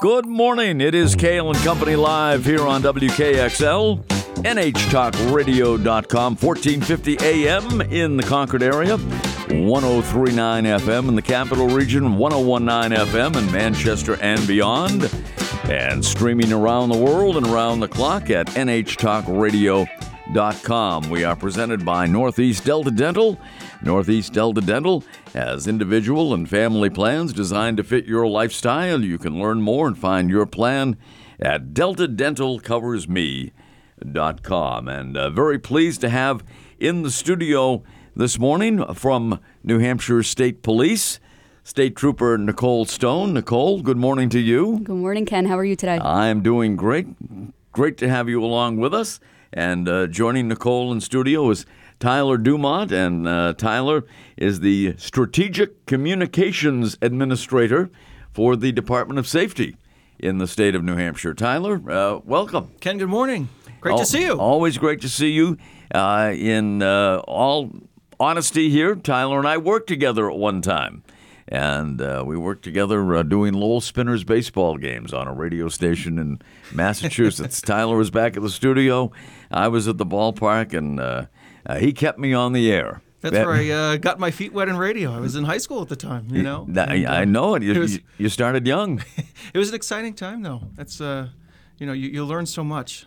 Good morning. It is Cail and Company live here on WKXL, NHTalkRadio.com, 1450 AM in the Concord area, 1039 FM in the capital region, 1019 FM in Manchester and beyond, and streaming around the world and around the clock at NHTalkRadio.com. We are presented by Northeast Delta Dental. Northeast Delta Dental has individual and family plans designed to fit your lifestyle. You can learn more and find your plan at deltadentalcoversme.com. And uh, very pleased to have in the studio this morning from New Hampshire State Police. State Trooper Nicole Stone. Nicole, good morning to you. Good morning, Ken. How are you today? I am doing great. Great to have you along with us. And uh, joining Nicole in studio is Tyler Dumont, and uh, Tyler is the Strategic Communications Administrator for the Department of Safety in the state of New Hampshire. Tyler, uh, welcome. Ken, good morning. Great to see you. Always great to see you. Uh, in uh, all honesty, here, Tyler and I worked together at one time. And uh, we worked together uh, doing Lowell Spinners baseball games on a radio station in Massachusetts. Tyler was back at the studio. I was at the ballpark, and uh, he kept me on the air. That's where I uh, got my feet wet in radio. I was in high school at the time, you know. and, I uh, know it. You, it was, you started young. it was an exciting time, though. That's, uh, you know, you, you learn so much.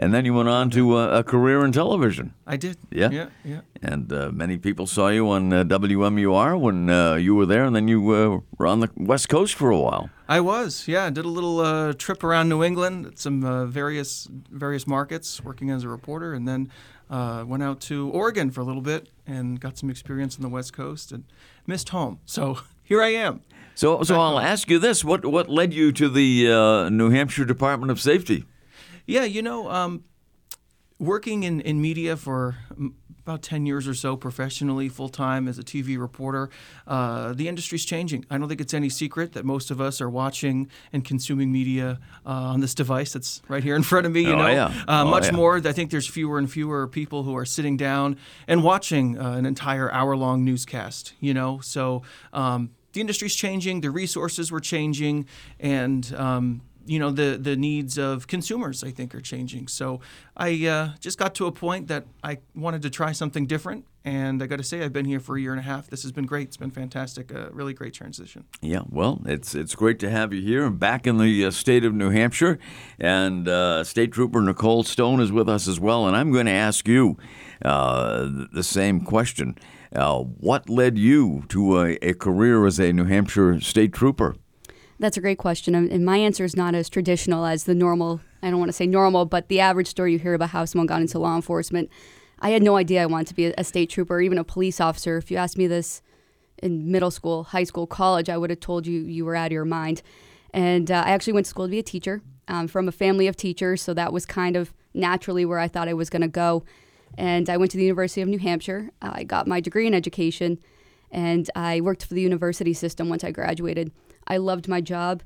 And then you went on to a, a career in television. I did. Yeah, yeah, yeah. And uh, many people saw you on uh, WMUR when uh, you were there, and then you uh, were on the West Coast for a while. I was, yeah. I did a little uh, trip around New England, some uh, various various markets, working as a reporter, and then went out to Oregon for a little bit and got some experience on the West Coast, and missed home. So here I am. So, so I'll ask you this: what what led you to the New Hampshire Department of Safety? Yeah, you know, um, working in, in media for about 10 years or so professionally, full time as a TV reporter, uh, the industry's changing. I don't think it's any secret that most of us are watching and consuming media uh, on this device that's right here in front of me. You oh, know, yeah. uh, oh, much yeah. more. I think there's fewer and fewer people who are sitting down and watching uh, an entire hour long newscast, you know, so. Um, the industry's changing, the resources were changing, and um, you know the the needs of consumers I think are changing. So I uh, just got to a point that I wanted to try something different, and I got to say I've been here for a year and a half. This has been great. It's been fantastic. A really great transition. Yeah, well, it's it's great to have you here and back in the uh, state of New Hampshire, and uh, State Trooper Nicole Stone is with us as well. And I'm going to ask you uh, the same question. Uh, what led you to a, a career as a New Hampshire State Trooper? That's a great question. And my answer is not as traditional as the normal, I don't want to say normal, but the average story you hear about how someone got into law enforcement. I had no idea I wanted to be a state trooper or even a police officer. If you asked me this in middle school, high school, college, I would have told you you were out of your mind. And uh, I actually went to school to be a teacher um, from a family of teachers, so that was kind of naturally where I thought I was going to go. And I went to the University of New Hampshire. I got my degree in education, and I worked for the university system once I graduated. I loved my job.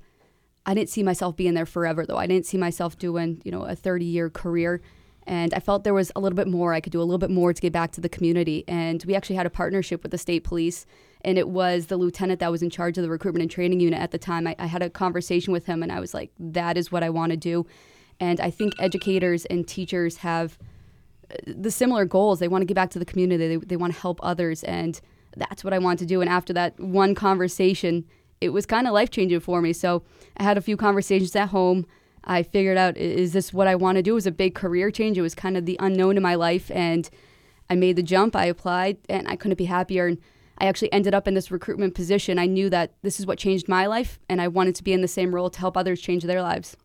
I didn't see myself being there forever, though. I didn't see myself doing, you know, a 30 year career. And I felt there was a little bit more I could do, a little bit more to get back to the community. And we actually had a partnership with the state police. And it was the lieutenant that was in charge of the recruitment and training unit at the time. I, I had a conversation with him, and I was like, that is what I want to do. And I think educators and teachers have uh, the similar goals. They want to get back to the community, they, they want to help others. And that's what I want to do. And after that one conversation, it was kind of life changing for me. So I had a few conversations at home. I figured out is this what I want to do? It was a big career change. It was kind of the unknown in my life, and I made the jump. I applied, and I couldn't be happier. And I actually ended up in this recruitment position. I knew that this is what changed my life, and I wanted to be in the same role to help others change their lives.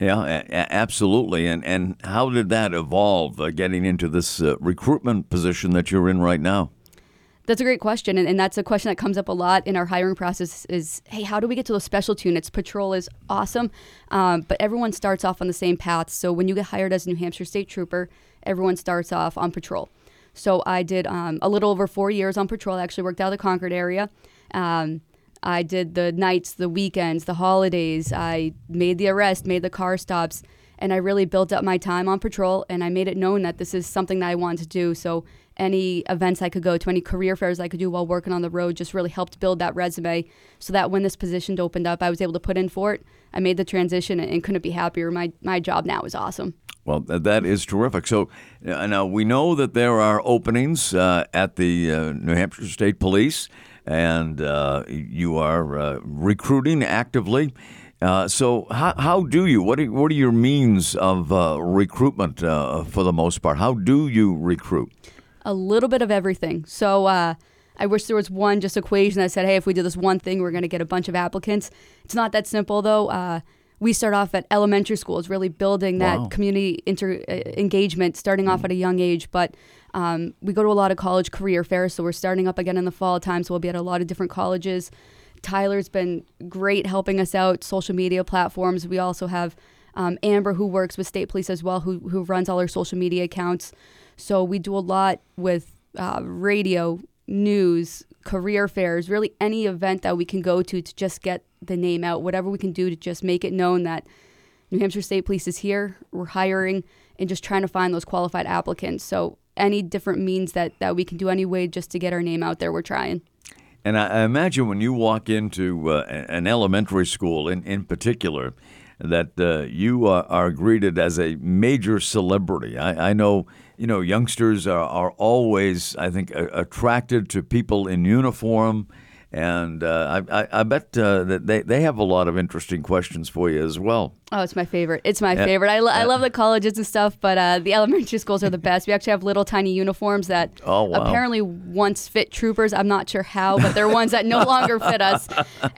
Yeah, absolutely. And and how did that evolve, uh, getting into this uh, recruitment position that you're in right now? That's a great question, and, and that's a question that comes up a lot in our hiring process. Is hey, how do we get to those specialty units? Patrol is awesome, um, but everyone starts off on the same path. So when you get hired as a New Hampshire State Trooper, everyone starts off on patrol. So I did um, a little over four years on patrol. I actually worked out of the Concord area. Um, I did the nights, the weekends, the holidays. I made the arrest, made the car stops, and I really built up my time on patrol and I made it known that this is something that I wanted to do. So any events I could go to, any career fairs I could do while working on the road just really helped build that resume so that when this position opened up, I was able to put in for it. I made the transition and couldn't be happier. My, my job now is awesome. Well, that is terrific. So uh, now we know that there are openings uh, at the uh, New Hampshire State Police, and uh, you are uh, recruiting actively. So how, how do you what are, what are your means of recruitment for the most part? How do you recruit? A little bit of everything. So I wish there was one just equation that said, hey, if we do this one thing, we're going to get a bunch of applicants. It's not that simple though we start off at elementary schools, really building that wow. community inter- uh, engagement, starting off at a young age. But um, we go to a lot of college career fairs, so we're starting up again in the fall time. So we'll be at a lot of different colleges. Tyler's been great helping us out, social media platforms. We also have um, Amber, who works with state police as well, who, who runs all our social media accounts. So we do a lot with uh, radio, news, career fairs, really any event that we can go to to just get the name out, whatever we can do to just make it known that New Hampshire State Police is here, we're hiring, and just trying to find those qualified applicants. So any different means that, that we can do any way just to get our name out there, we're trying. And I, imagine when you walk into uh, an elementary school in, in particular, that uh, you are, are, greeted as a major celebrity. I, I know you know, youngsters are, are always, I think, attracted to people in uniform. And uh, I, I, I, bet uh, that they, they have a lot of interesting questions for you as well. Oh, it's my favorite. It's my favorite. I, lo- I love the colleges and stuff, but uh, the elementary schools are the best. We actually have little tiny uniforms that oh, wow. apparently once fit troopers. I'm not sure how, but they're ones that no longer fit us.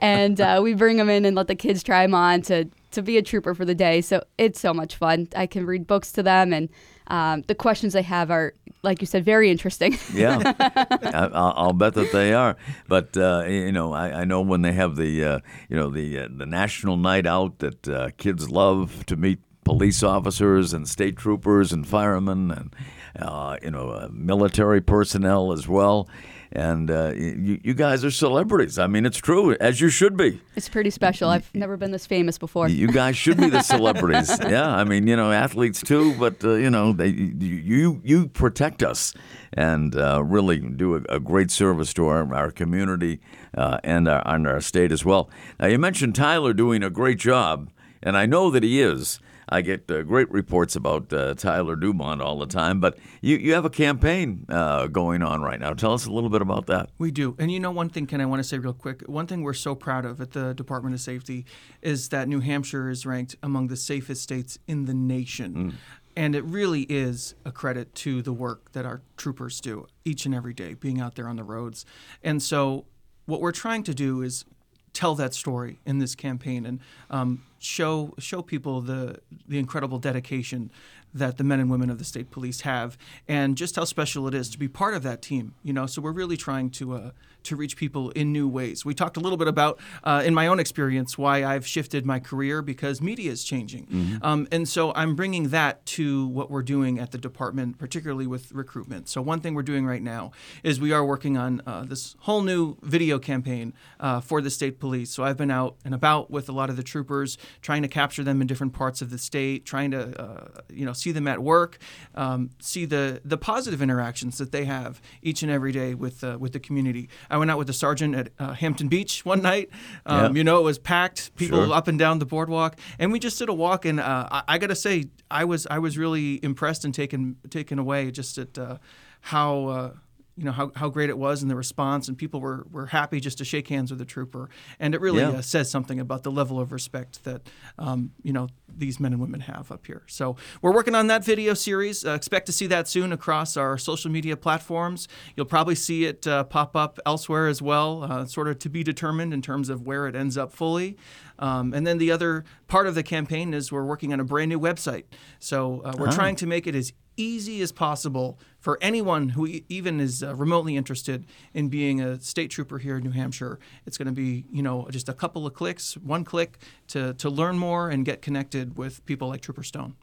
And uh, we bring them in and let the kids try them on to, to be a trooper for the day. So it's so much fun. I can read books to them and um, the questions they have are, like you said, very interesting. yeah, I, will bet that they are. But uh, you know, I, I, know when they have the uh, you know the uh, the national night out that uh, kids love to meet police officers and state troopers and firemen and uh, you know uh, military personnel as well and uh, you, you, guys are celebrities. I mean, it's true, as you should be. It's pretty special. I've never been this famous before. You guys should be the celebrities. yeah, I mean, you know, athletes too, but uh, you know, they you you protect us and uh, really do a, a, great service to our, our community uh, and our, and our state as well. Now, you mentioned Tyler doing a great job, and I know that he is. I get uh, great reports about uh, Tyler Dumont all the time, but you, you have a campaign uh, going on right now. Tell us a little bit about that. We do. And you know, one thing, Ken, I want to say real quick. One thing we're so proud of at the Department of Safety is that New Hampshire is ranked among the safest states in the nation. Mm. And it really is a credit to the work that our troopers do each and every day, being out there on the roads. And so, what we're trying to do is tell that story in this campaign and um, show show people the the incredible dedication that the men and women of the state police have, and just how special it is to be part of that team. You know, so we're really trying to uh, to reach people in new ways. We talked a little bit about, uh, in my own experience, why I've shifted my career because media is changing, mm-hmm. um, and so I'm bringing that to what we're doing at the department, particularly with recruitment. So one thing we're doing right now is we are working on uh, this whole new video campaign uh, for the state police. So I've been out and about with a lot of the troopers, trying to capture them in different parts of the state, trying to uh, you know see them at work, um, see the the positive interactions that they have each and every day with uh, with the community. I went out with the sergeant at uh, Hampton Beach one night. Um, yep. You know, it was packed, people sure. up and down the boardwalk, and we just did a walk. And uh, I, I got to say, I was I was really impressed and taken taken away just at uh, how uh, you know how, how great it was and the response and people were, were happy just to shake hands with the trooper. And it really yeah. uh, says something about the level of respect that um, you know these men and women have up here. So we're working on that video series. Uh, expect to see that soon across our social media platforms. You'll probably see it uh, pop up elsewhere as well uh, sort of to be determined in terms of where it ends up fully. Um, and then the other part of the campaign is we're working on a brand new website. So uh, we're oh. trying to make it as easy as possible for anyone who even is uh, remotely interested in being a state trooper here in New Hampshire. It's going to be, you know, just a couple of clicks, one click to, to learn more and get connected with people like Trooper Stone.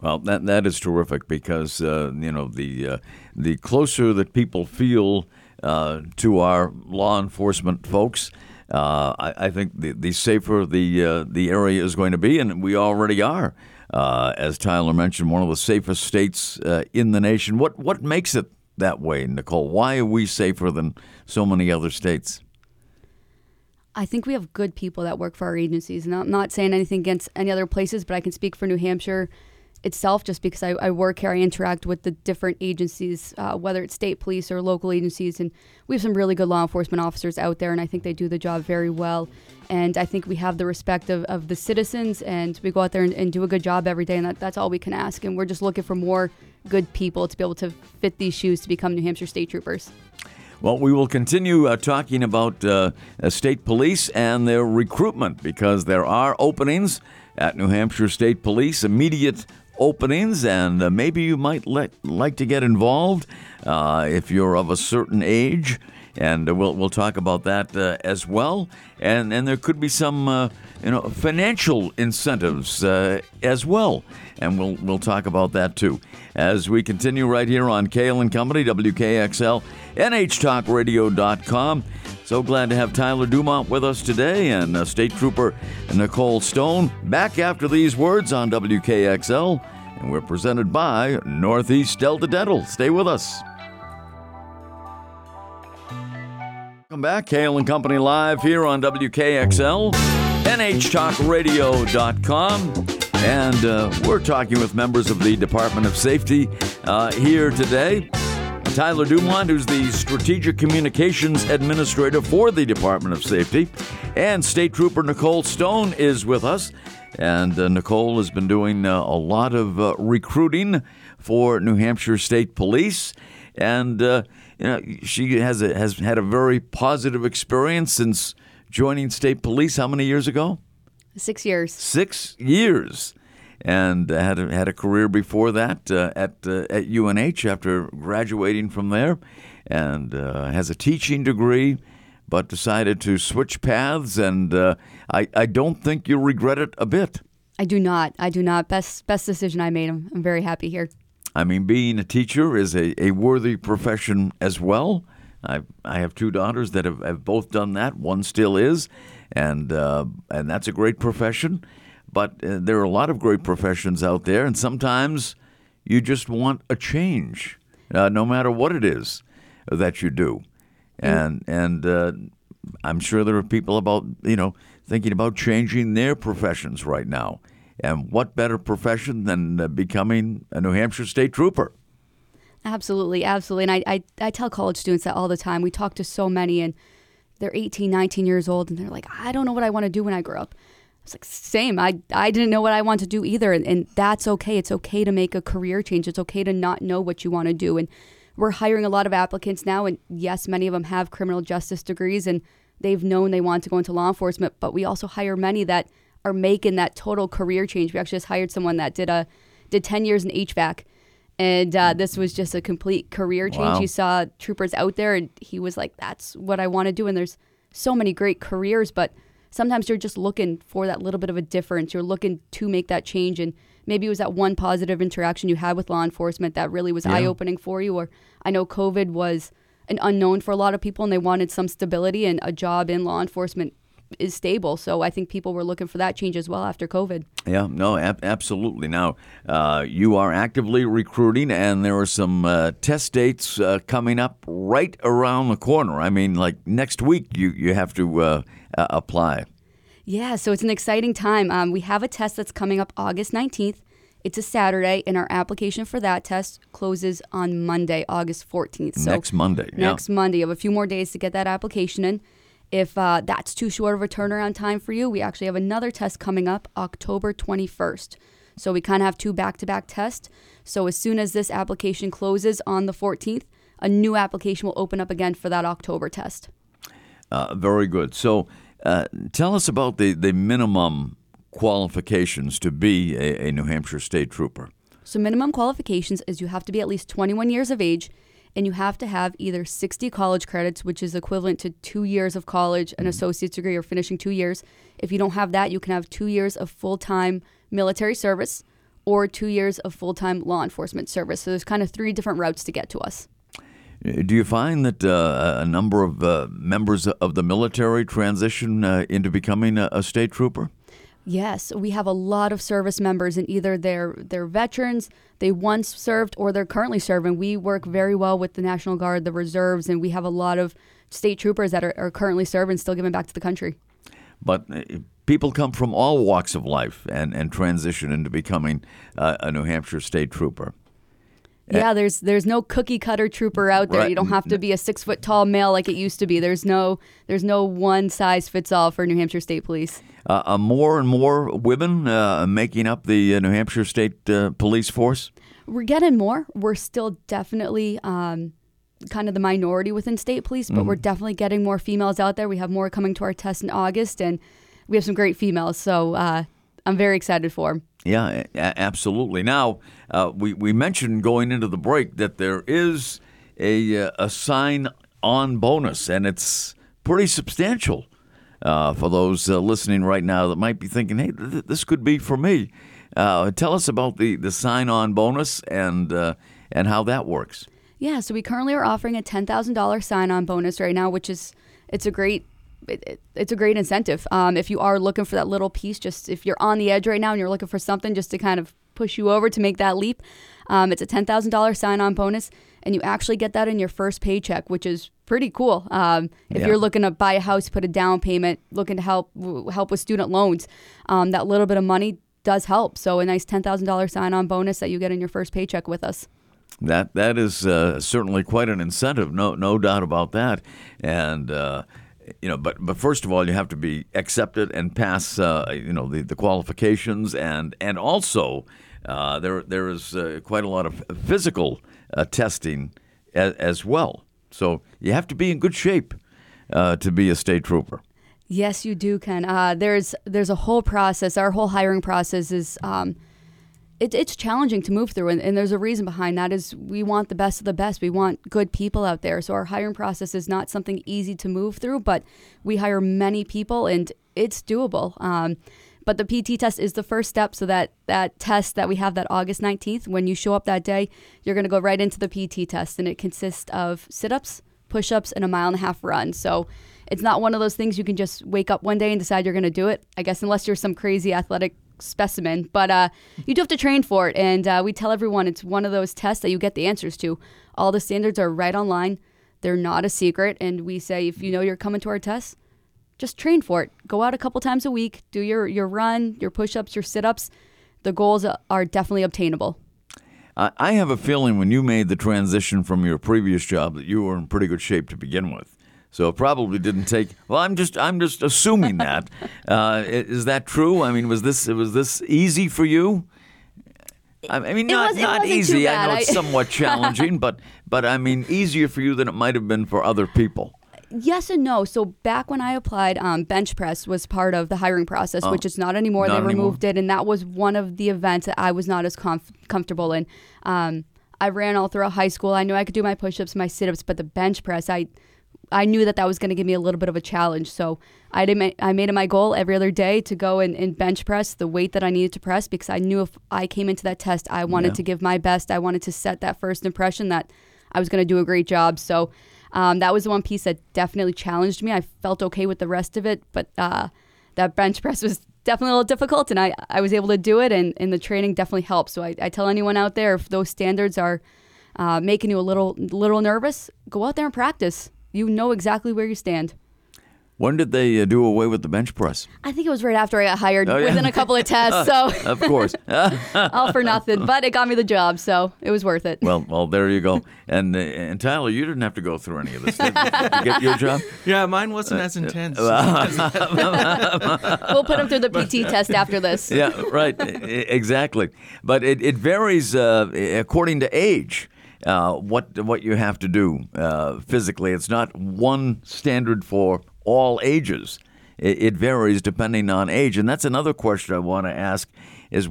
Well, that that is terrific because uh, you know the uh, the closer that people feel uh, to our law enforcement folks, uh, I, I, think the, the safer the uh, the area is going to be, and we already are. Uh, as Tyler mentioned, one of the safest states uh, in the nation. What what makes it that way, Nicole? Why are we safer than so many other states? I think we have good people that work for our agencies. And I'm not saying anything against any other places, but I can speak for New Hampshire itself just because I, I work here. I interact with the different agencies, uh, whether it's state police or local agencies. And we have some really good law enforcement officers out there, and I think they do the job very well. And I think we have the respect of, of the citizens, and we go out there and, and do a good job every day. And that, that's all we can ask. And we're just looking for more good people to be able to fit these shoes to become New Hampshire State Troopers. Well, we will continue uh, talking about uh, state police and their recruitment because there are openings at New Hampshire State Police, immediate openings, and uh, maybe you might let, like to get involved uh, if you're of a certain age. And uh, we'll, we'll talk about that uh, as well. And, and there could be some you know, financial incentives as well. And we'll, we'll talk about that too as we continue right here on Cail and Company, WKXL NHTalkRadio.com. So glad to have Tyler Dumont with us today and uh, State Trooper Nicole Stone back after these words on WKXL. And we're presented by Northeast Delta Dental. Stay with us. Welcome back. Cail and Company live here on WKXL, NHTalkRadio.com. And uh, we're talking with members of the Department of Safety uh, here today. Tyler Dumont, who's the Strategic Communications Administrator for the Department of Safety, and State Trooper Nicole Stone is with us. And uh, Nicole has been doing uh, a lot of uh, recruiting for New Hampshire State Police, and uh, you know she has a, has had a very positive experience since joining state police. How many years ago? Six years. Six years and had a, had a career before that uh, at uh, at UNH after graduating from there, and uh, has a teaching degree, but decided to switch paths, and uh, I I don't think you'll regret it a bit. I do not. I do not. Best best decision I made. I'm, I'm very happy here. I mean, being a teacher is a, a worthy profession as well. I I have two daughters that have, have both done that. One still is, and uh, and that's a great profession. But uh, there are a lot of great professions out there, and sometimes you just want a change, uh, no matter what it is that you do. And and uh, I'm sure there are people about you know thinking about changing their professions right now. And what better profession than uh, becoming a New Hampshire State Trooper? Absolutely, absolutely. And I, I, I tell college students that all the time. We talk to so many, and they're 18, 19 years old, and they're like, I don't know what I want to do when I grow up was like, same. I, I didn't know what I want to do either. And, and that's okay. It's okay to make a career change. It's okay to not know what you want to do. And we're hiring a lot of applicants now. And yes, many of them have criminal justice degrees and they've known they want to go into law enforcement. But we also hire many that are making that total career change. We actually just hired someone that did a did 10 years in HVAC. And uh, this was just a complete career change. Wow. He saw troopers out there and he was like, that's what I want to do. And there's so many great careers, but – sometimes you're just looking for that little bit of a difference. You're looking to make that change. And maybe it was that one positive interaction you had with law enforcement that really was yeah. eye opening for you. Or I know COVID was an unknown for a lot of people and they wanted some stability, and a job in law enforcement is stable. So I think people were looking for that change as well after COVID. Yeah, no, ab- absolutely. Now, uh, you are actively recruiting, and there are some uh, test dates uh, coming up right around the corner. I mean, like next week, you, you have to uh, apply. Yeah, so it's an exciting time. Um, we have a test that's coming up August 19th. It's a Saturday, and our application for that test closes on Monday, August 14th. So next Monday. Next yeah. Monday. You have a few more days to get that application in. If uh, that's too short of a turnaround time for you, we actually have another test coming up October 21st. So we kind of have two back to back tests. So as soon as this application closes on the 14th, a new application will open up again for that October test. Uh, very good. So uh, tell us about the, the minimum qualifications to be a, a New Hampshire State Trooper. So, minimum qualifications is you have to be at least 21 years of age and you have to have either 60 college credits, which is equivalent to two years of college, an mm-hmm. associate's degree, or finishing two years. If you don't have that, you can have two years of full time military service or two years of full time law enforcement service. So there's kind of three different routes to get to us. Do you find that uh, a number of uh, members of the military transition uh, into becoming a, a state trooper? Yes, we have a lot of service members, and either they're they're veterans, they once served, or they're currently serving. We work very well with the National Guard, the reserves, and we have a lot of state troopers that are, are currently serving, still giving back to the country. But uh, people come from all walks of life and, and transition into becoming uh, a New Hampshire state trooper. Yeah, there's there's no cookie cutter trooper out there. Right. You don't have to be a six foot tall male like it used to be. There's no there's no one size fits all for New Hampshire State Police. Uh, uh, more and more women uh, making up the uh, New Hampshire State uh, Police Force. We're getting more. We're still definitely um, kind of the minority within state police, but we're definitely getting more females out there. We have more coming to our test in August, and we have some great females. So uh, I'm very excited for 'em. Yeah, absolutely. Now, uh, we, we mentioned going into the break that there is a, uh, a sign on bonus, and it's pretty substantial uh, for those uh, listening right now that might be thinking, hey, th- this could be for me. Uh, tell us about the, the sign on bonus and, uh, and how that works. Yeah, so we currently are offering a ten thousand dollars sign-on bonus right now, which is it's a great it, it- it's a great incentive. Um, if you are looking for that little piece, just if you're on the edge right now and you're looking for something just to kind of push you over to make that leap, um, it's a ten thousand dollars sign-on bonus, and you actually get that in your first paycheck, which is pretty cool. Um, if Yeah. you're looking to buy a house, put a down payment, looking to help w- help with student loans, um, that little bit of money does help. So a nice ten thousand dollars sign-on bonus that you get in your first paycheck with us. That that is uh, certainly quite an incentive, no no doubt about that. And uh, you know, but but first of all, you have to be accepted and pass uh, you know the, the qualifications, and and also uh, there there is uh, quite a lot of physical uh, testing as, as well. So you have to be in good shape uh, to be a state trooper. Yes, you do, Ken. Uh, there's there's a whole process. Our whole hiring process is um, it, it's challenging to move through, and, and there's a reason behind that. Is we want the best of the best. We want good people out there. So our hiring process is not something easy to move through, but we hire many people, and it's doable. Um, but the PT test is the first step. So that that test that we have that August 19th, when you show up that day, you're going to go right into the PT test, and it consists of sit-ups, push-ups, and a mile and a half run. So it's not one of those things you can just wake up one day and decide you're going to do it. I guess unless you're some crazy athletic specimen, but uh, you do have to train for it. And uh, we tell everyone it's one of those tests that you get the answers to. All the standards are right online. They're not a secret, and we say if you know you're coming to our test, just train for it. Go out a couple times a week, do your your run, your push-ups, your sit-ups. The goals are definitely obtainable. I have a feeling when you made the transition from your previous job that you were in pretty good shape to begin with. So it probably didn't take. Well, I'm just I'm just assuming that. Uh, is that true? I mean, was this was this easy for you? I mean, not was- not easy. I know it's somewhat challenging, but but I mean, easier for you than it might have been for other people. Yes and no. So back when I applied, um, bench press was part of the hiring process, which is not anymore. Oh, not they anymore. removed it, and that was one of the events that I was not as comf- comfortable in. Um, I ran all throughout high school. I knew I could do my push-ups, my sit-ups, but the bench press, I, I knew that that was going to give me a little bit of a challenge. So I did. ma- I made it my goal every other day to go and, and bench press the weight that I needed to press because I knew if I came into that test, I wanted Yeah. to give my best. I wanted to set that first impression that I was going to do a great job. So um, that was the one piece that definitely challenged me. I felt okay with the rest of it, but uh, that bench press was definitely a little difficult, and I, I was able to do it, and, and the training definitely helped. So I, I tell anyone out there if those standards are uh, making you a little little nervous, go out there and practice. You know exactly where you stand. When did they uh, do away with the bench press? I think it was right after I got hired, Oh, yeah. within a couple of tests. So Of course. all for nothing, but it got me the job, so it was worth it. well, well, there you go. And uh, and Tyler, you didn't have to go through any of this did you, to get your job. Yeah, mine wasn't as intense. we'll put them through the PT test after this. yeah, right. Exactly. But it, it varies uh, according to age. Uh, what what you have to do uh, physically. It's not one standard for all ages. It, it varies depending on age, and that's another question I want to ask: is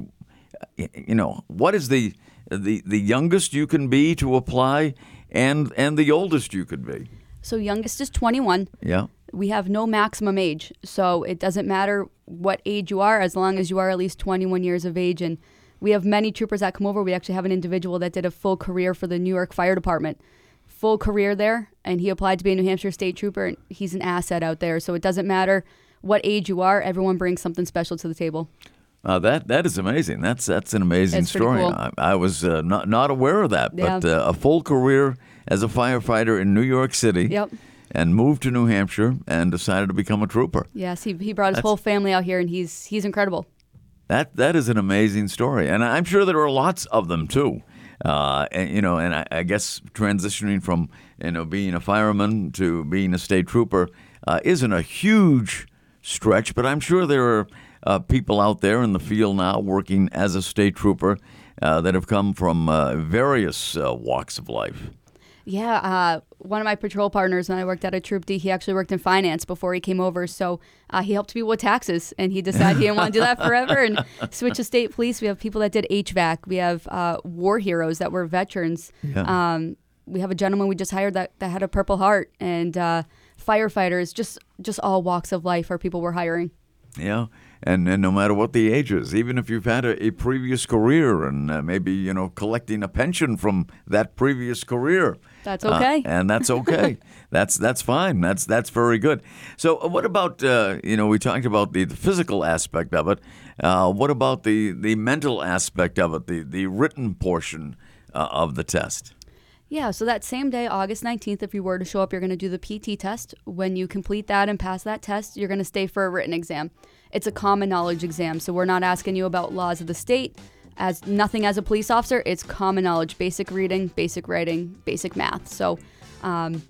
you know what is the the the youngest you can be to apply, and and the oldest you could be? So youngest is 21. Yeah. we have no maximum age. So it doesn't matter what age you are as long as you are at least 21 years of age. And we have many troopers that come over. We actually have an individual that did a full career for the New York Fire Department. full career there, and he applied to be a New Hampshire State Trooper, and he's an asset out there. So it doesn't matter what age you are; everyone brings something special to the table. Uh, that that is amazing. That's that's an amazing It's story. cool. I, I was uh, not not aware of that, but Yeah. uh, a full career as a firefighter in New York City. Yep. And moved to New Hampshire and decided to become a trooper. Yes, he, he brought his That's- whole family out here, and he's he's incredible. That that is an amazing story, and I'm sure there are lots of them too. Uh, and you know, and I, I guess transitioning from you know being a fireman to being a state trooper uh, isn't a huge stretch, but I'm sure there are uh, people out there in the field now working as a state trooper uh, that have come from uh, various uh, walks of life. Yeah, uh, one of my patrol partners when I worked at a Troop D, he actually worked in finance before he came over. So uh, he helped people with taxes, and he decided he didn't want to do that forever and switch to state police. We have people that did HVAC. We have uh, war heroes that were veterans. Yeah. Um, we have a gentleman we just hired that, that had a Purple Heart, and uh, firefighters. Just just all walks of life are people we're hiring. Yeah, and, and no matter what the age is, even if you've had a, a previous career and uh, maybe you know collecting a pension from that previous career, That's uh, okay. and that's okay. that's that's fine. That's that's very good. So, uh, what about uh, you know we talked about the, the physical aspect of it. Uh, what about the the mental aspect of it? The the written portion uh, of the test. Yeah, so that same day, August 19th, if you were to show up, you're going to do the PT test. When you complete that and pass that test, you're going to stay for a written exam. It's a common knowledge exam, so we're not asking you about laws of the state. As nothing as a police officer, it's common knowledge, basic reading, basic writing, basic math. So, um,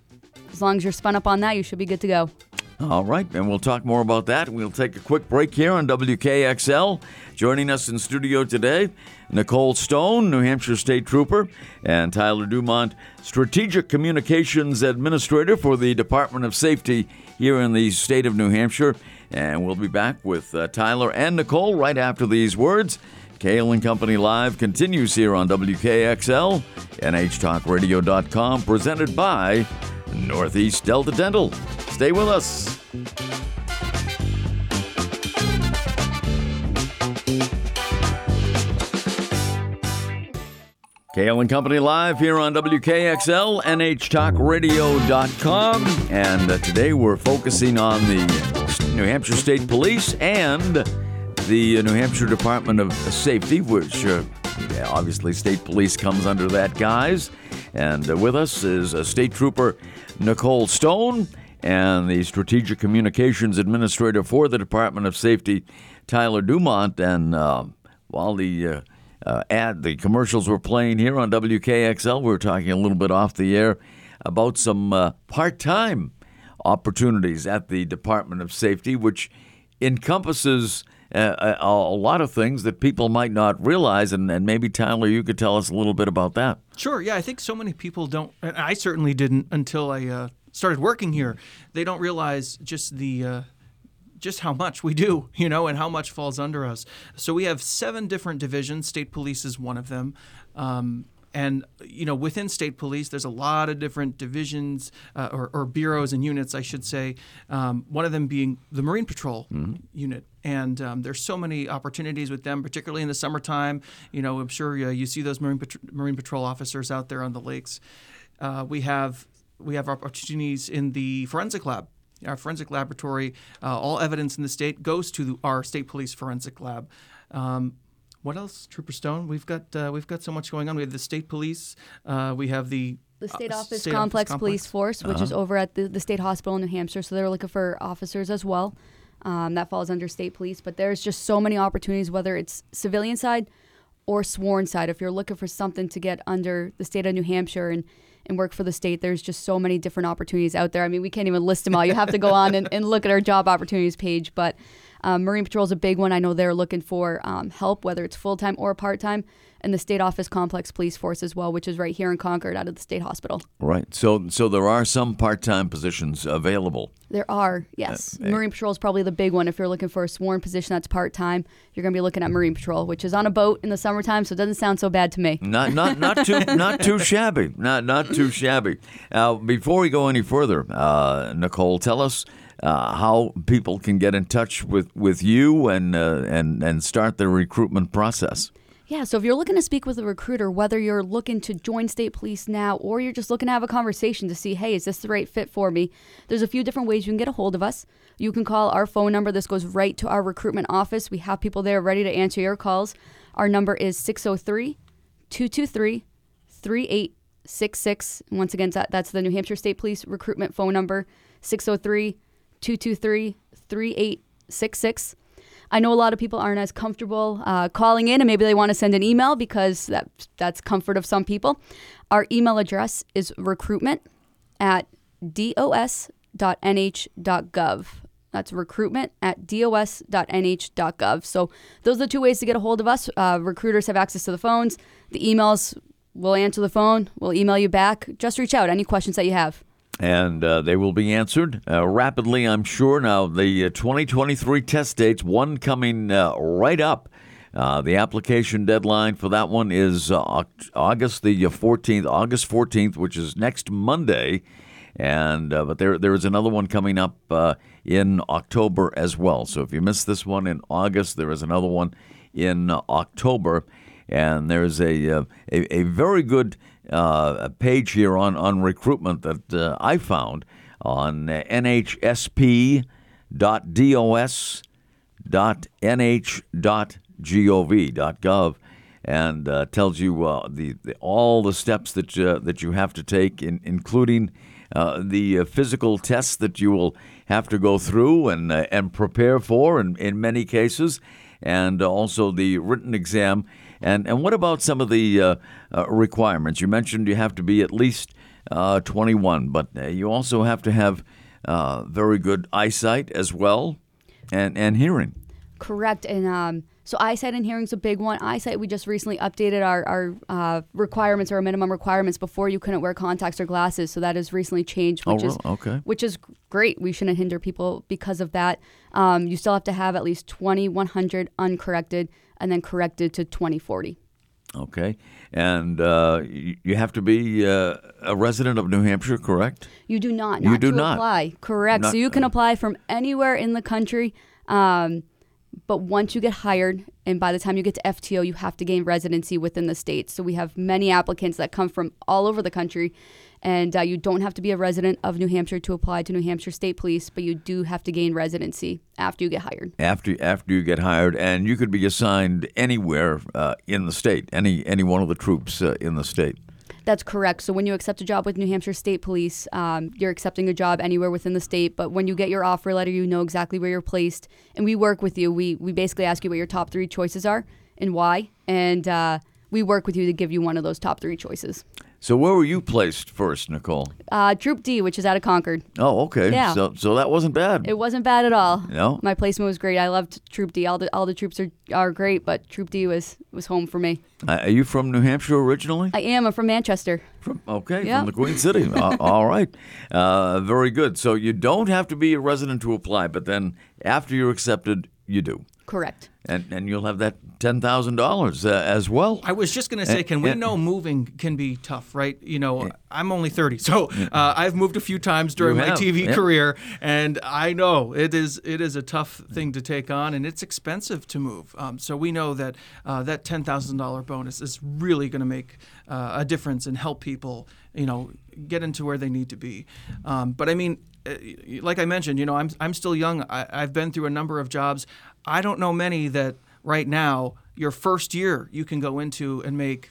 as long as you're spun up on that, you should be good to go. All right, and we'll talk more about that. We'll take a quick break here on WKXL. Joining us in studio today, Nicole Stone, New Hampshire State Trooper, and Tyler Dumont, Strategic Communications Administrator for the Department of Safety here in the state of New Hampshire. And we'll be back with uh, Tyler and Nicole right after these words. Cail and Company Live continues here on WKXL, NHTalkRadio.com, presented by Northeast Delta Dental. Stay with us. Cail and Company Live here on WKXL, NHTalkRadio.com. And uh, today we're focusing on the New Hampshire State Police and the uh, New Hampshire Department of Safety, which uh, yeah, obviously State Police comes under that guise. And uh, with us is uh, State Trooper Nicole Stone and the Strategic Communications Administrator for the Department of Safety, Tyler Dumont. And uh, while the uh, ad, the commercials were playing here on WKXL, we were talking a little bit off the air about some part time opportunities at the Department of Safety, which encompasses a, a lot of things that people might not realize. And, and maybe, Tyler, you could tell us a little bit about that. Sure. Yeah, I think so many people don't. And I certainly didn't until I uh, started working here. They don't realize just the. Uh, just how much we do, you know, and how much falls under us. So we have seven different divisions. State police is one of them. Um, and you know, within state police, there's a lot of different divisions uh, or, or bureaus and units, I should say. Um, one of them being the Marine Patrol unit, and um, there's so many opportunities with them, particularly in the summertime. You know, I'm sure uh, you see those Marine Pat- Marine Patrol officers out there on the lakes. Uh, we have we have opportunities in the forensic lab. Our forensic laboratory, uh, all evidence in the state goes to our state police forensic lab. Um, what else, Trooper Stone? We've got uh, we've got so much going on. We have the state police. Uh, we have the The State uh, Office State Complex Office Police Force, which is over at the, the State Hospital in New Hampshire. So they're looking for officers as well. Um, that falls under state police. But there's just so many opportunities, whether it's civilian side or sworn side. If you're looking for something to get under the state of New Hampshire and, and work for the state, there's just so many different opportunities out there. I mean, we can't even list them all. You have to go on and, and look at our job opportunities page. But um, Marine Patrol is a big one. I know they're looking for um, help, whether it's full time or part time, and the State Office Complex Police Force as well, which is right here in Concord out of the State Hospital. Right. So, so there are some part-time positions available. There are, yes. Marine Patrol is probably the big one. If you're looking for a sworn position that's part time, you're going to be looking at Marine Patrol, which is on a boat in the summertime, so it doesn't sound so bad to me. Not, not, not too, not too shabby. Not, not too shabby. Uh, before we go any further, uh, Nicole, tell us uh, how people can get in touch with, with you and, uh, and, and start the recruitment process. Yeah, so if you're looking to speak with a recruiter, whether you're looking to join state police now or you're just looking to have a conversation to see, hey, is this the right fit for me? There's a few different ways you can get a hold of us. You can call our phone number. This goes right to our recruitment office. We have people there ready to answer your calls. Our number is 603 223 3866. Once again, that's the New Hampshire State Police recruitment phone number 603 223 3866. I know a lot of people aren't as comfortable uh, calling in, and maybe they want to send an email because that that's comfort of some people. Our email address is recruitment at dos.nh.gov. That's recruitment at dos.nh.gov. So those are the two ways to get a hold of us. Uh, recruiters have access to the phones. The emails, we'll answer the phone. We'll email you back. Just reach out. Any questions that you have and uh, they will be answered uh, rapidly, I'm sure. Now, the uh, 2023 test dates, one coming uh, right up. Uh, the application deadline for that one is uh, August the 14th, August 14th, which is next Monday. And but there there is another one coming up in October as well. So if you missed this one in August, there is another one in October, and there's a a, a very good uh, a page here on, on recruitment that uh, I found on nhsp.dos.nh.gov and uh, tells you uh, the, the, all the steps that uh, that you have to take, in, including uh, the physical tests that you will have to go through and and prepare for, in, in many cases, and also the written exam and and what about some of the uh, uh, requirements? You mentioned you have to be at least uh, 21, but uh, you also have to have uh, very good eyesight as well, and and hearing. Correct, and um, so eyesight and hearing is a big one. Eyesight, we just recently updated our, our uh, requirements or our minimum requirements. Before you couldn't wear contacts or glasses, so that has recently changed, which oh, is okay. which is great. We shouldn't hinder people because of that. Um, you still have to have at least 2100 uncorrected and then corrected to 2040. Okay. And uh, you have to be uh, a resident of New Hampshire, correct? You do not. not you do not. apply. Correct. Not, so you can apply from anywhere in the country. Um, but once you get hired, and by the time you get to FTO, you have to gain residency within the state. So we have many applicants that come from all over the country, and uh, you don't have to be a resident of New Hampshire to apply to New Hampshire State Police, but you do have to gain residency after you get hired. After after you get hired, and you could be assigned anywhere uh, in the state, any any one of the troops uh, in the state. That's correct. So when you accept a job with New Hampshire State Police, um, you're accepting a job anywhere within the state. But when you get your offer letter, you know exactly where you're placed, and we work with you. We we basically ask you what your top three choices are and why, and uh, we work with you to give you one of those top three choices. So where were you placed first, Nicole? Uh, Troop D, which is out of Concord. Oh, okay. Yeah. So, so that wasn't bad. It wasn't bad at all. No. My placement was great. I loved Troop D. All the all the troops are, are great, but Troop D was was home for me. Uh, are you from New Hampshire originally? I am. I'm from Manchester. From okay, yep. from the Queen City. uh, all right. Uh, very good. So you don't have to be a resident to apply, but then after you're accepted, you do. Correct. And and you'll have that ten thousand uh, dollars as well. I was just going to say, can we know moving can be tough, right? You know, I'm only thirty, so uh, I've moved a few times during my TV career, and I know it is it is a tough thing to take on, and it's expensive to move. Um, so we know that uh, that ten thousand dollar bonus is really going to make uh, a difference and help people, you know, get into where they need to be. Um, but I mean, uh, like I mentioned, you know, I'm I'm still young. I, have been through a number of jobs. I don't know many that right now your first year you can go into and make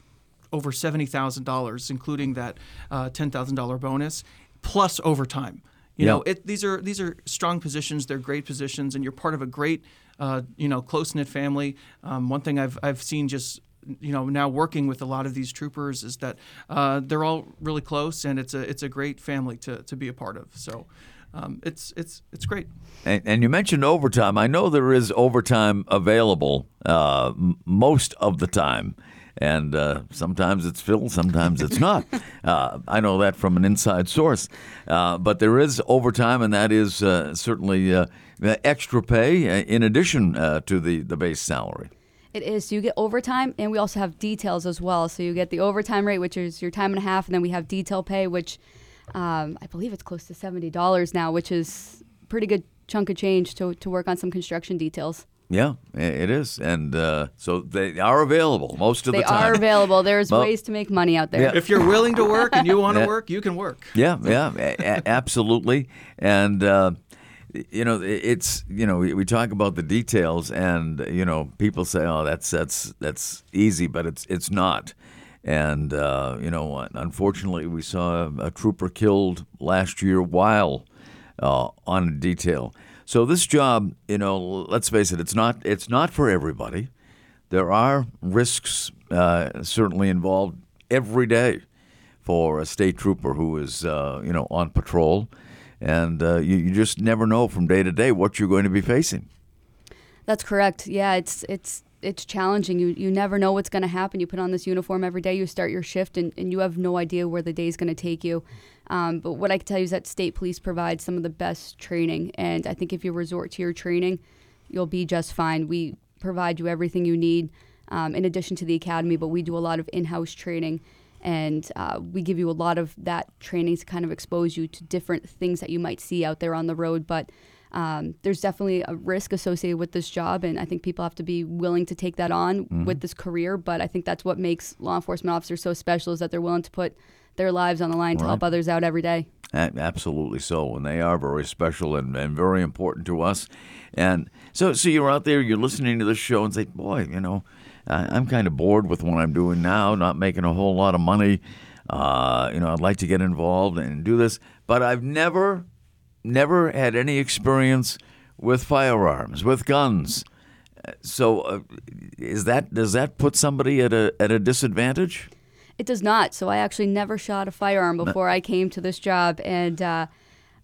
over seventy thousand dollars, including that uh, ten thousand dollar bonus plus overtime. You know, it, these are these are strong positions. They're great positions, and you're part of a great, uh, you know, close knit family. Um, one thing I've I've seen just you know now working with a lot of these troopers is that uh, they're all really close and it's a it's a great family to, to be a part of so um, it's it's it's great. And, and, you mentioned overtime. I know there is overtime available uh, m- most of the time, and uh, sometimes it's filled, sometimes it's not. uh, I know that from an inside source. Uh, but there is overtime, and that is uh, certainly uh, extra pay in addition to the the base salary. It is. So you get overtime, and we also have details as well. So you get the overtime rate, which is your time and a half, and then we have detail pay, which um, I believe it's close to seventy dollars now, which is pretty good chunk of change to to work on some construction details. Yeah, it is, and uh, so they are available most of They the time. They are available. There's Well- ways to make money out there. Yeah. If you're willing to work and you want to Yeah. work, you can work. Yeah, yeah, a- a- absolutely. And uh, you know, it's you know, we, we talk about the details, and you know, people say, "Oh, that's that's that's easy," but it's it's not. And uh, you know, unfortunately, we saw a, trooper killed last year while uh, on a detail. So this job, you know, let's face it, it's not it's not for everybody. There are risks uh, certainly involved every day for a state trooper who is uh, you know on patrol, and uh, you, you just never know from day to day what you're going to be facing. That's correct. Yeah, it's it's it's challenging. You you never know what's going to happen. You put on this uniform every day. You start your shift, and, and you have no idea where the day is going to take you. Um, but what I can tell you is that state police provides some of the best training, and I think if you resort to your training, you'll be just fine. We provide you everything you need, um, in addition to the academy. But we do a lot of in-house training, and uh, we give you a lot of that training to kind of expose you to different things that you might see out there on the road. But um, there's definitely a risk associated with this job, and I think people have to be willing to take that on with this career. But I think that's what makes law enforcement officers so special is that they're willing to put their lives on the line to help others out every day. Absolutely so, and they are very special and, and very important to us. And so, so you're out there, you're listening to this show, and say, "Boy, you know, I, I'm kind of bored with what I'm doing now, not making a whole lot of money. Uh, you know, I'd like to get involved and do this, but I've never, never had any experience with firearms, with guns. So, uh, is that does that put somebody at a at a disadvantage? It does not. So I actually never shot a firearm before I came to this job, and uh,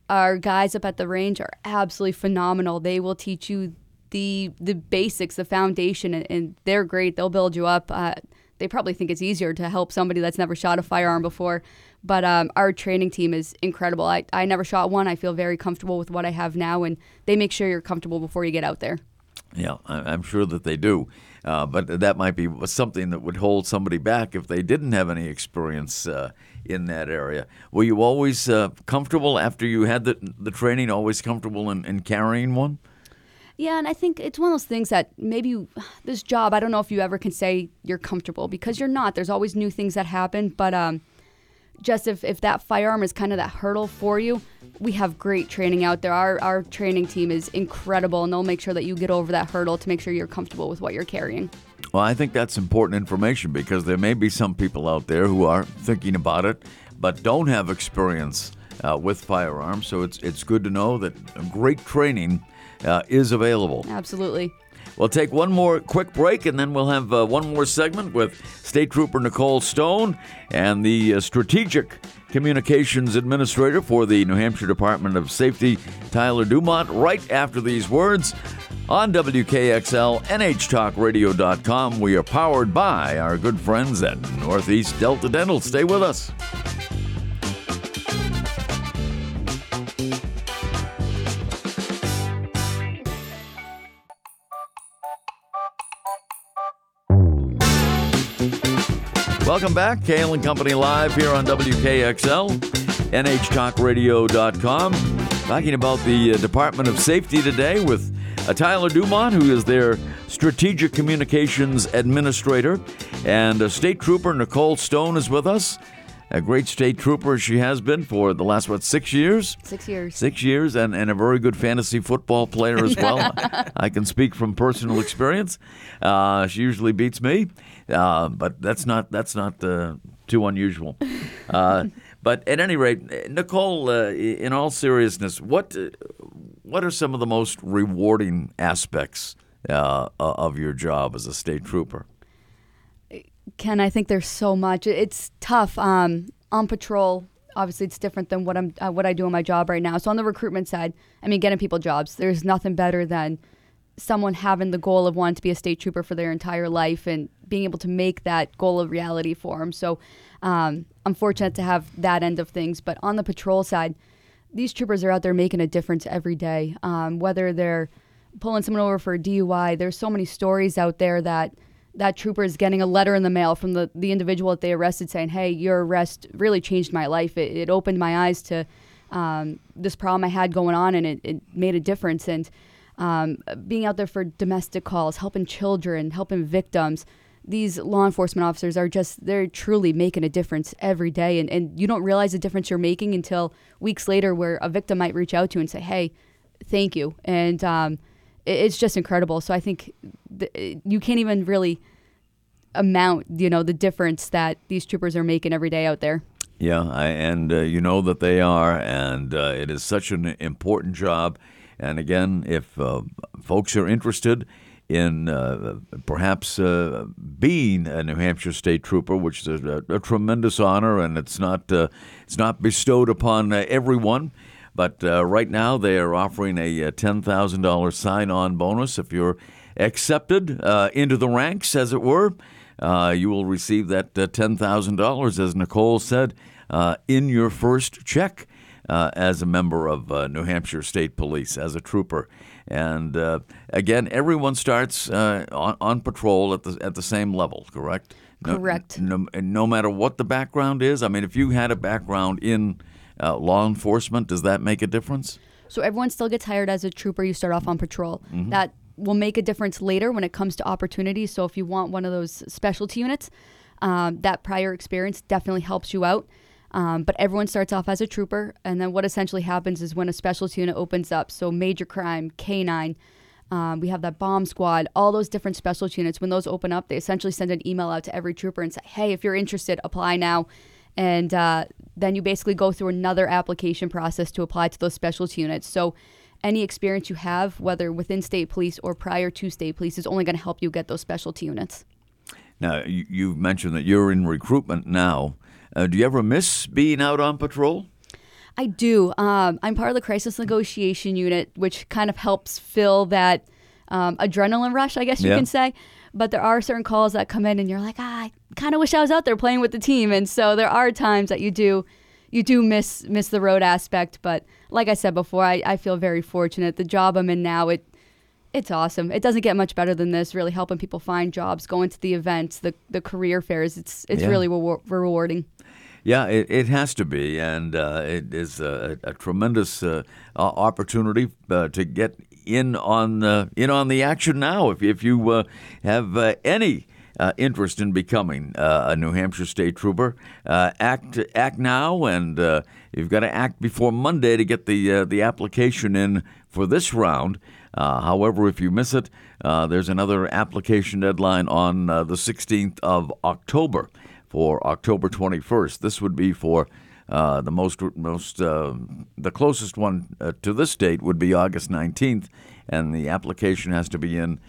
our guys up at the range are absolutely phenomenal. They will teach you the the basics, the foundation, and, and they're great. They'll build you up. Uh, they probably think it's easier to help somebody that's never shot a firearm before, but um, our training team is incredible. I, I never shot one. I feel very comfortable with what I have now, and they make sure you're comfortable before you get out there. Yeah, I- I'm sure that they do. Uh, but that might be something that would hold somebody back if they didn't have any experience uh, in that area. Were you always uh, comfortable after you had the, the training, always comfortable in, in carrying one? Yeah, and I think it's one of those things that maybe you, this job, I don't know if you ever can say you're comfortable because you're not. There's always new things that happen, but um, just if, if that firearm is kind of that hurdle for you, we have great training out there. Our, our training team is incredible, and they'll make sure that you get over that hurdle to make sure you're comfortable with what you're carrying. Well, I think that's important information because there may be some people out there who are thinking about it but don't have experience uh, with firearms. So it's, it's good to know that great training uh, is available. Absolutely. We'll take one more quick break and then we'll have uh, one more segment with State Trooper Nicole Stone and the uh, Strategic Communications Administrator for the New Hampshire Department of Safety, Tyler Dumont, right after these words on WKXL, NHTalkRadio.com. We are powered by our good friends at Northeast Delta Dental. Stay with us. Welcome back. Cail and Company live here on WKXL, NHTalkRadio.com. Talking about the uh, Department of Safety today with uh, Tyler Dumont, who is their Strategic Communications Administrator, and uh, State Trooper Nicole Stone is with us. A great state trooper she has been for the last, what, six years? Six years. Six years, and, and a very good fantasy football player as well. I can speak from personal experience. Uh, she usually beats me, uh, but that's not that's not uh, too unusual. Uh, but at any rate, Nicole, uh, in all seriousness, what uh, what are some of the most rewarding aspects uh, of your job as a state trooper? Ken, I think there's so much. It's tough. Um, on patrol, obviously, it's different than what I'm uh, what I do in my job right now. So on the recruitment side, I mean, getting people jobs. There's nothing better than someone having the goal of wanting to be a state trooper for their entire life and being able to make that goal a reality for them. So um, I'm fortunate to have that end of things. But on the patrol side, these troopers are out there making a difference every day. Um, whether they're pulling someone over for a DUI, there's so many stories out there that that trooper is getting a letter in the mail from the, the individual that they arrested saying, hey, your arrest really changed my life. It, it opened my eyes to um, this problem I had going on and it, it made a difference. And um, being out there for domestic calls, helping children, helping victims. These law enforcement officers are just, they're truly making a difference every day. And, and you don't realize the difference you're making until weeks later, where a victim might reach out to you and say, hey, thank you. And um, it's just incredible. So I think th- you can't even really amount, you know, the difference that these troopers are making every day out there. Yeah, I, and uh, you know that they are, and uh, it is such an important job. And again, if uh, folks are interested in uh, perhaps uh, being a New Hampshire State Trooper, which is a, a tremendous honor, and it's not uh, it's not bestowed upon everyone. But right now, they are offering a ten thousand dollars sign-on bonus if you're accepted into the ranks, as it were uh, you will receive that uh, $10,000, as Nicole said, uh, in your first check uh, as a member of uh, New Hampshire State Police, as a trooper. And uh, again, everyone starts on, on, patrol at the, at the same level, correct? No, correct. No, no, matter what the background is. I mean, if you had a background in law enforcement, does that make a difference? So everyone still gets hired as a trooper. You start off on patrol. Mm-hmm. That will make a difference later when it comes to opportunities. So if you want one of those specialty units, um, that prior experience definitely helps you out. Um, but everyone starts off as a trooper, and then what essentially happens is when a specialty unit opens up, so major crime, canine, um, we have that bomb squad, all those different specialty units. When those open up, they essentially send an email out to every trooper and say, "Hey, if you're interested, apply now." And uh, then you basically go through another application process to apply to those specialty units. So any experience you have, whether within state police or prior to state police, is only going to help you get those specialty units. Now, you've mentioned that you're in recruitment now. Uh, do you ever miss being out on patrol? I do. Um, I'm part of the crisis negotiation unit, which kind of helps fill that um, adrenaline rush, I guess you yeah. can say. But there are certain calls that come in, and you're like, ah, I kind of wish I was out there playing with the team. And so there are times that you do you do miss miss the road aspect. But like I said before, I, I feel very fortunate. The job I'm in now, it it's awesome. It doesn't get much better than this. Really helping people find jobs, going to the events, the the career fairs. It's it's yeah. really re- rewarding. Yeah, it, it has to be, and uh, it is a, a tremendous uh, opportunity uh, to get in on in on the action now. If if you uh, have uh, any uh, interest in becoming uh, a New Hampshire State Trooper, uh, act act now, and you've got to act before Monday to get the the application in for this round. However, if you miss it, there's another application deadline on the 16th of October for October 21st. This would be for Uh, the most most uh, the closest one uh, to this date would be August 19th, and the application has to be in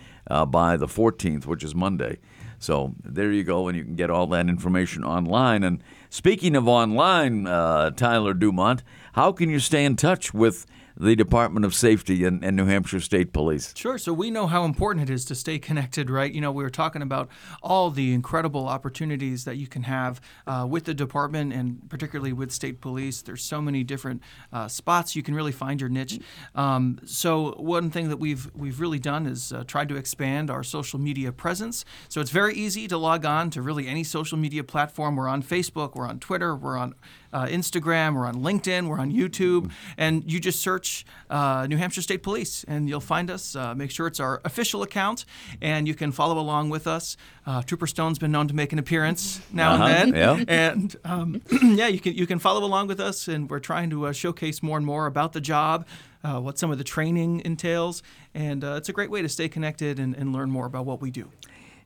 by the 14th, which is Monday. So there you go, and you can get all that information online. And speaking of online, uh, Tyler Dumont, how can you stay in touch with the Department of Safety and, and, New Hampshire State Police. Sure. So we know how important it is to stay connected, right? You know, we were talking about all the incredible opportunities that you can have uh, with the department and particularly with state police. There's so many different uh, spots you can really find your niche. Um, so one thing that we've we've really done is uh, tried to expand our social media presence. So it's very easy to log on to really any social media platform. We're on Facebook, we're on Twitter, we're on uh, Instagram, we're on LinkedIn, we're on YouTube, and you just search uh, New Hampshire State Police and you'll find us. Uh, make sure it's our official account, and you can follow along with us. Uh, Trooper Stone's been known to make an appearance now uh-huh, and then, yeah. and um, yeah, you can you can follow along with us, and we're trying to uh, showcase more and more about the job. Uh, what some of the training entails, and uh, it's a great way to stay connected and, and learn more about what we do.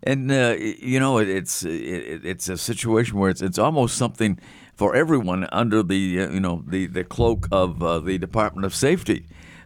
And uh, you know, it, it's it, it's a situation where it's it's almost something for everyone under the uh, you know the the cloak of uh, the Department of Safety.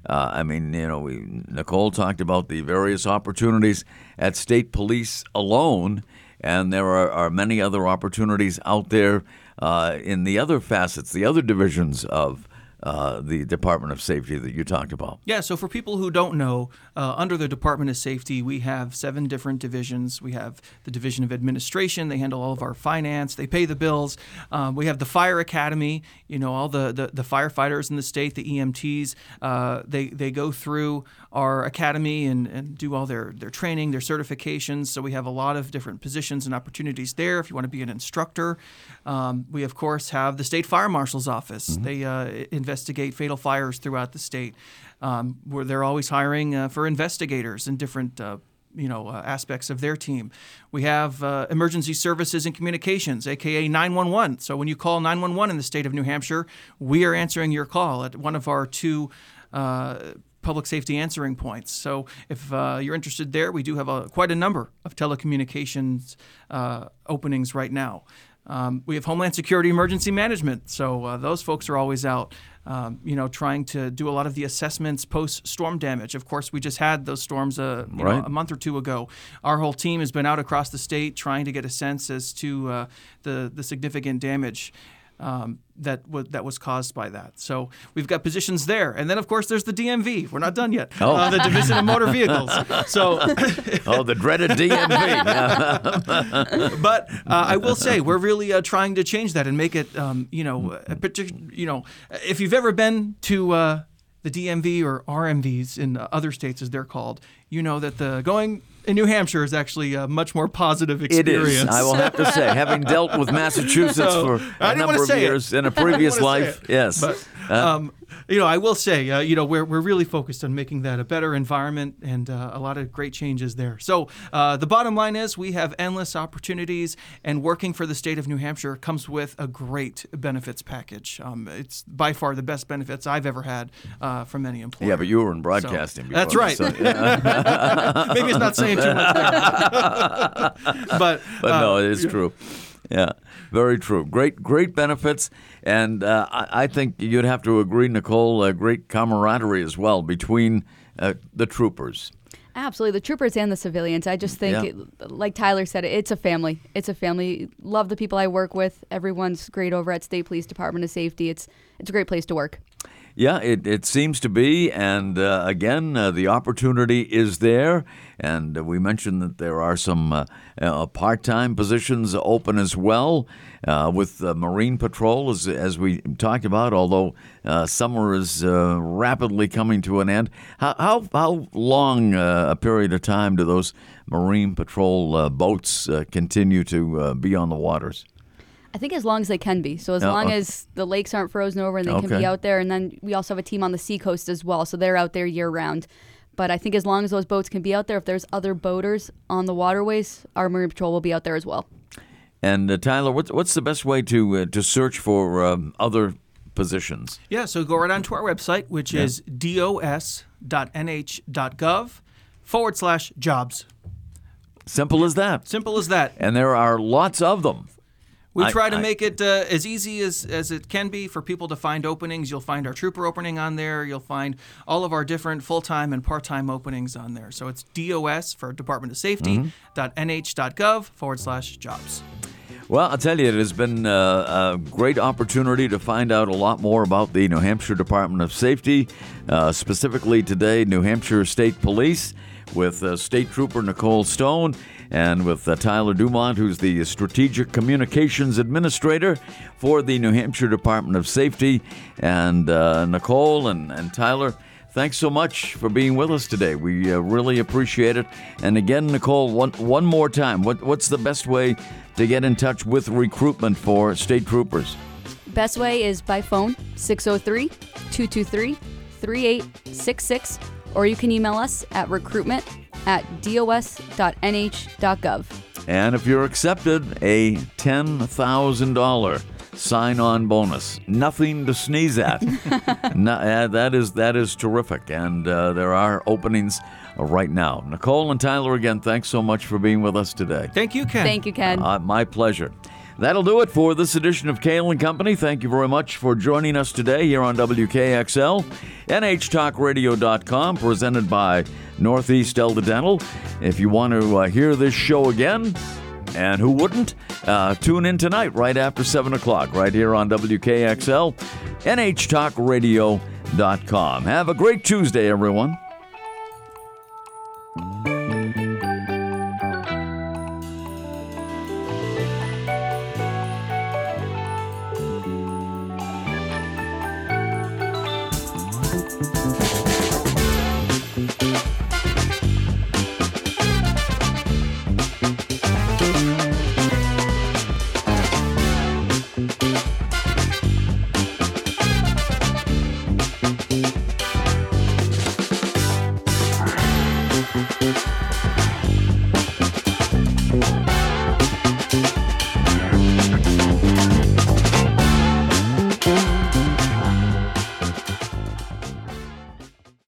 Uh, I mean, you know, we, Nicole talked about the various opportunities at state police alone, and there are, are many other opportunities out there uh, in the other facets, the other divisions of uh, the Department of Safety that you talked about. Yeah, so for people who don't know, uh, under the Department of Safety, we have seven different divisions. We have the Division of Administration, they handle all of our finance, they pay the bills. Um, we have the Fire Academy, you know, all the, the, the firefighters in the state, the EMTs, uh, they, they go through our academy and, and do all their, their training, their certifications. So we have a lot of different positions and opportunities there if you want to be an instructor. Um, we, of course, have the State Fire Marshal's Office. Mm-hmm. They uh, investigate fatal fires throughout the state. Um, where they're always hiring uh, for investigators in different uh, you know uh, aspects of their team. We have uh, emergency services and communications, aka 911. So when you call 911 in the state of New Hampshire, we are answering your call at one of our two. Uh, public safety answering points. So, if uh, you're interested there, we do have a, quite a number of telecommunications uh, openings right now. Um, we have Homeland Security Emergency Management, so uh, those folks are always out um, you know, trying to do a lot of the assessments post storm damage. Of course, we just had those storms uh, right. know, a month or two ago. Our whole team has been out across the state trying to get a sense as to uh, the the significant damage um, that w- that was caused by that. So we've got positions there, and then of course there's the DMV. We're not done yet. Oh. Uh, the Division of Motor Vehicles. So oh, the dreaded DMV. but uh, I will say we're really uh, trying to change that and make it, um, you know, a partic- you know, if you've ever been to uh, the DMV or RMVs in other states, as they're called, you know that the going in New Hampshire is actually a much more positive experience. It is. I will have to say, having dealt with Massachusetts so, for a number of years it. in a previous life, yes. But, uh, um, you know, I will say, uh, you know, we're, we're really focused on making that a better environment and uh, a lot of great changes there. So uh, the bottom line is we have endless opportunities, and working for the state of New Hampshire comes with a great benefits package. Um, it's by far the best benefits I've ever had uh, from any employer. Yeah, but you were in broadcasting. So, that's right. So, yeah. Maybe it's not saying too much, but but no, it is true. Yeah, very true. Great, great benefits, and uh, I, I, think you'd have to agree, Nicole. Uh, great camaraderie as well between uh, the troopers. Absolutely, the troopers and the civilians. I just think, yeah. it, like Tyler said, it's a family. It's a family. Love the people I work with. Everyone's great over at State Police Department of Safety. It's it's a great place to work. Yeah, it, it seems to be. And uh, again, uh, the opportunity is there. And uh, we mentioned that there are some uh, uh, part time positions open as well uh, with Marine Patrol, as, as we talked about, although summer is rapidly coming to an end. How, how, how long a period of time do those Marine Patrol boats continue to be on the waters? I think as long as they can be. So as oh, long as the lakes aren't frozen over and they okay. can be out there, and then we also have a team on the seacoast as well, so they're out there year round. But I think as long as those boats can be out there, if there's other boaters on the waterways, our marine patrol will be out there as well. And uh, Tyler, what's what's the best way to uh, to search for um, other positions? Yeah, so go right onto our website, which yeah. is dos.nh.gov forward slash jobs. Simple as that. Simple as that. And there are lots of them. We I, try to I, make it uh, as easy as, as it can be for people to find openings. You'll find our trooper opening on there. You'll find all of our different full time and part time openings on there. So it's DOS for Department of Safety, mm-hmm. .nh.gov forward slash jobs. Well, I'll tell you, it has been uh, a great opportunity to find out a lot more about the New Hampshire Department of Safety, uh, specifically today, New Hampshire State Police with uh, State Trooper Nicole Stone and with uh, Tyler Dumont, who's the Strategic Communications Administrator for the New Hampshire Department of Safety. And uh, Nicole and, and Tyler, thanks so much for being with us today. We uh, really appreciate it. And again, Nicole, one, one more time, what, what's the best way to get in touch with recruitment for state troopers? Best way is by phone, 603 223 3866, or you can email us at recruitment at dos.nh.gov. And if you're accepted, a $10,000 sign-on bonus. Nothing to sneeze at. no, uh, that is that is terrific, and uh, there are openings right now. Nicole and Tyler, again, thanks so much for being with us today. Thank you, Ken. Thank you, Ken. Uh, my pleasure. That'll do it for this edition of Cail and Company. Thank you very much for joining us today here on WKXL, NHTalkRadio.com, presented by Northeast Delta Dental. If you want to uh, hear this show again, and who wouldn't, uh, tune in tonight right after 7 o'clock, right here on WKXL, NHTalkRadio.com. Have a great Tuesday, everyone.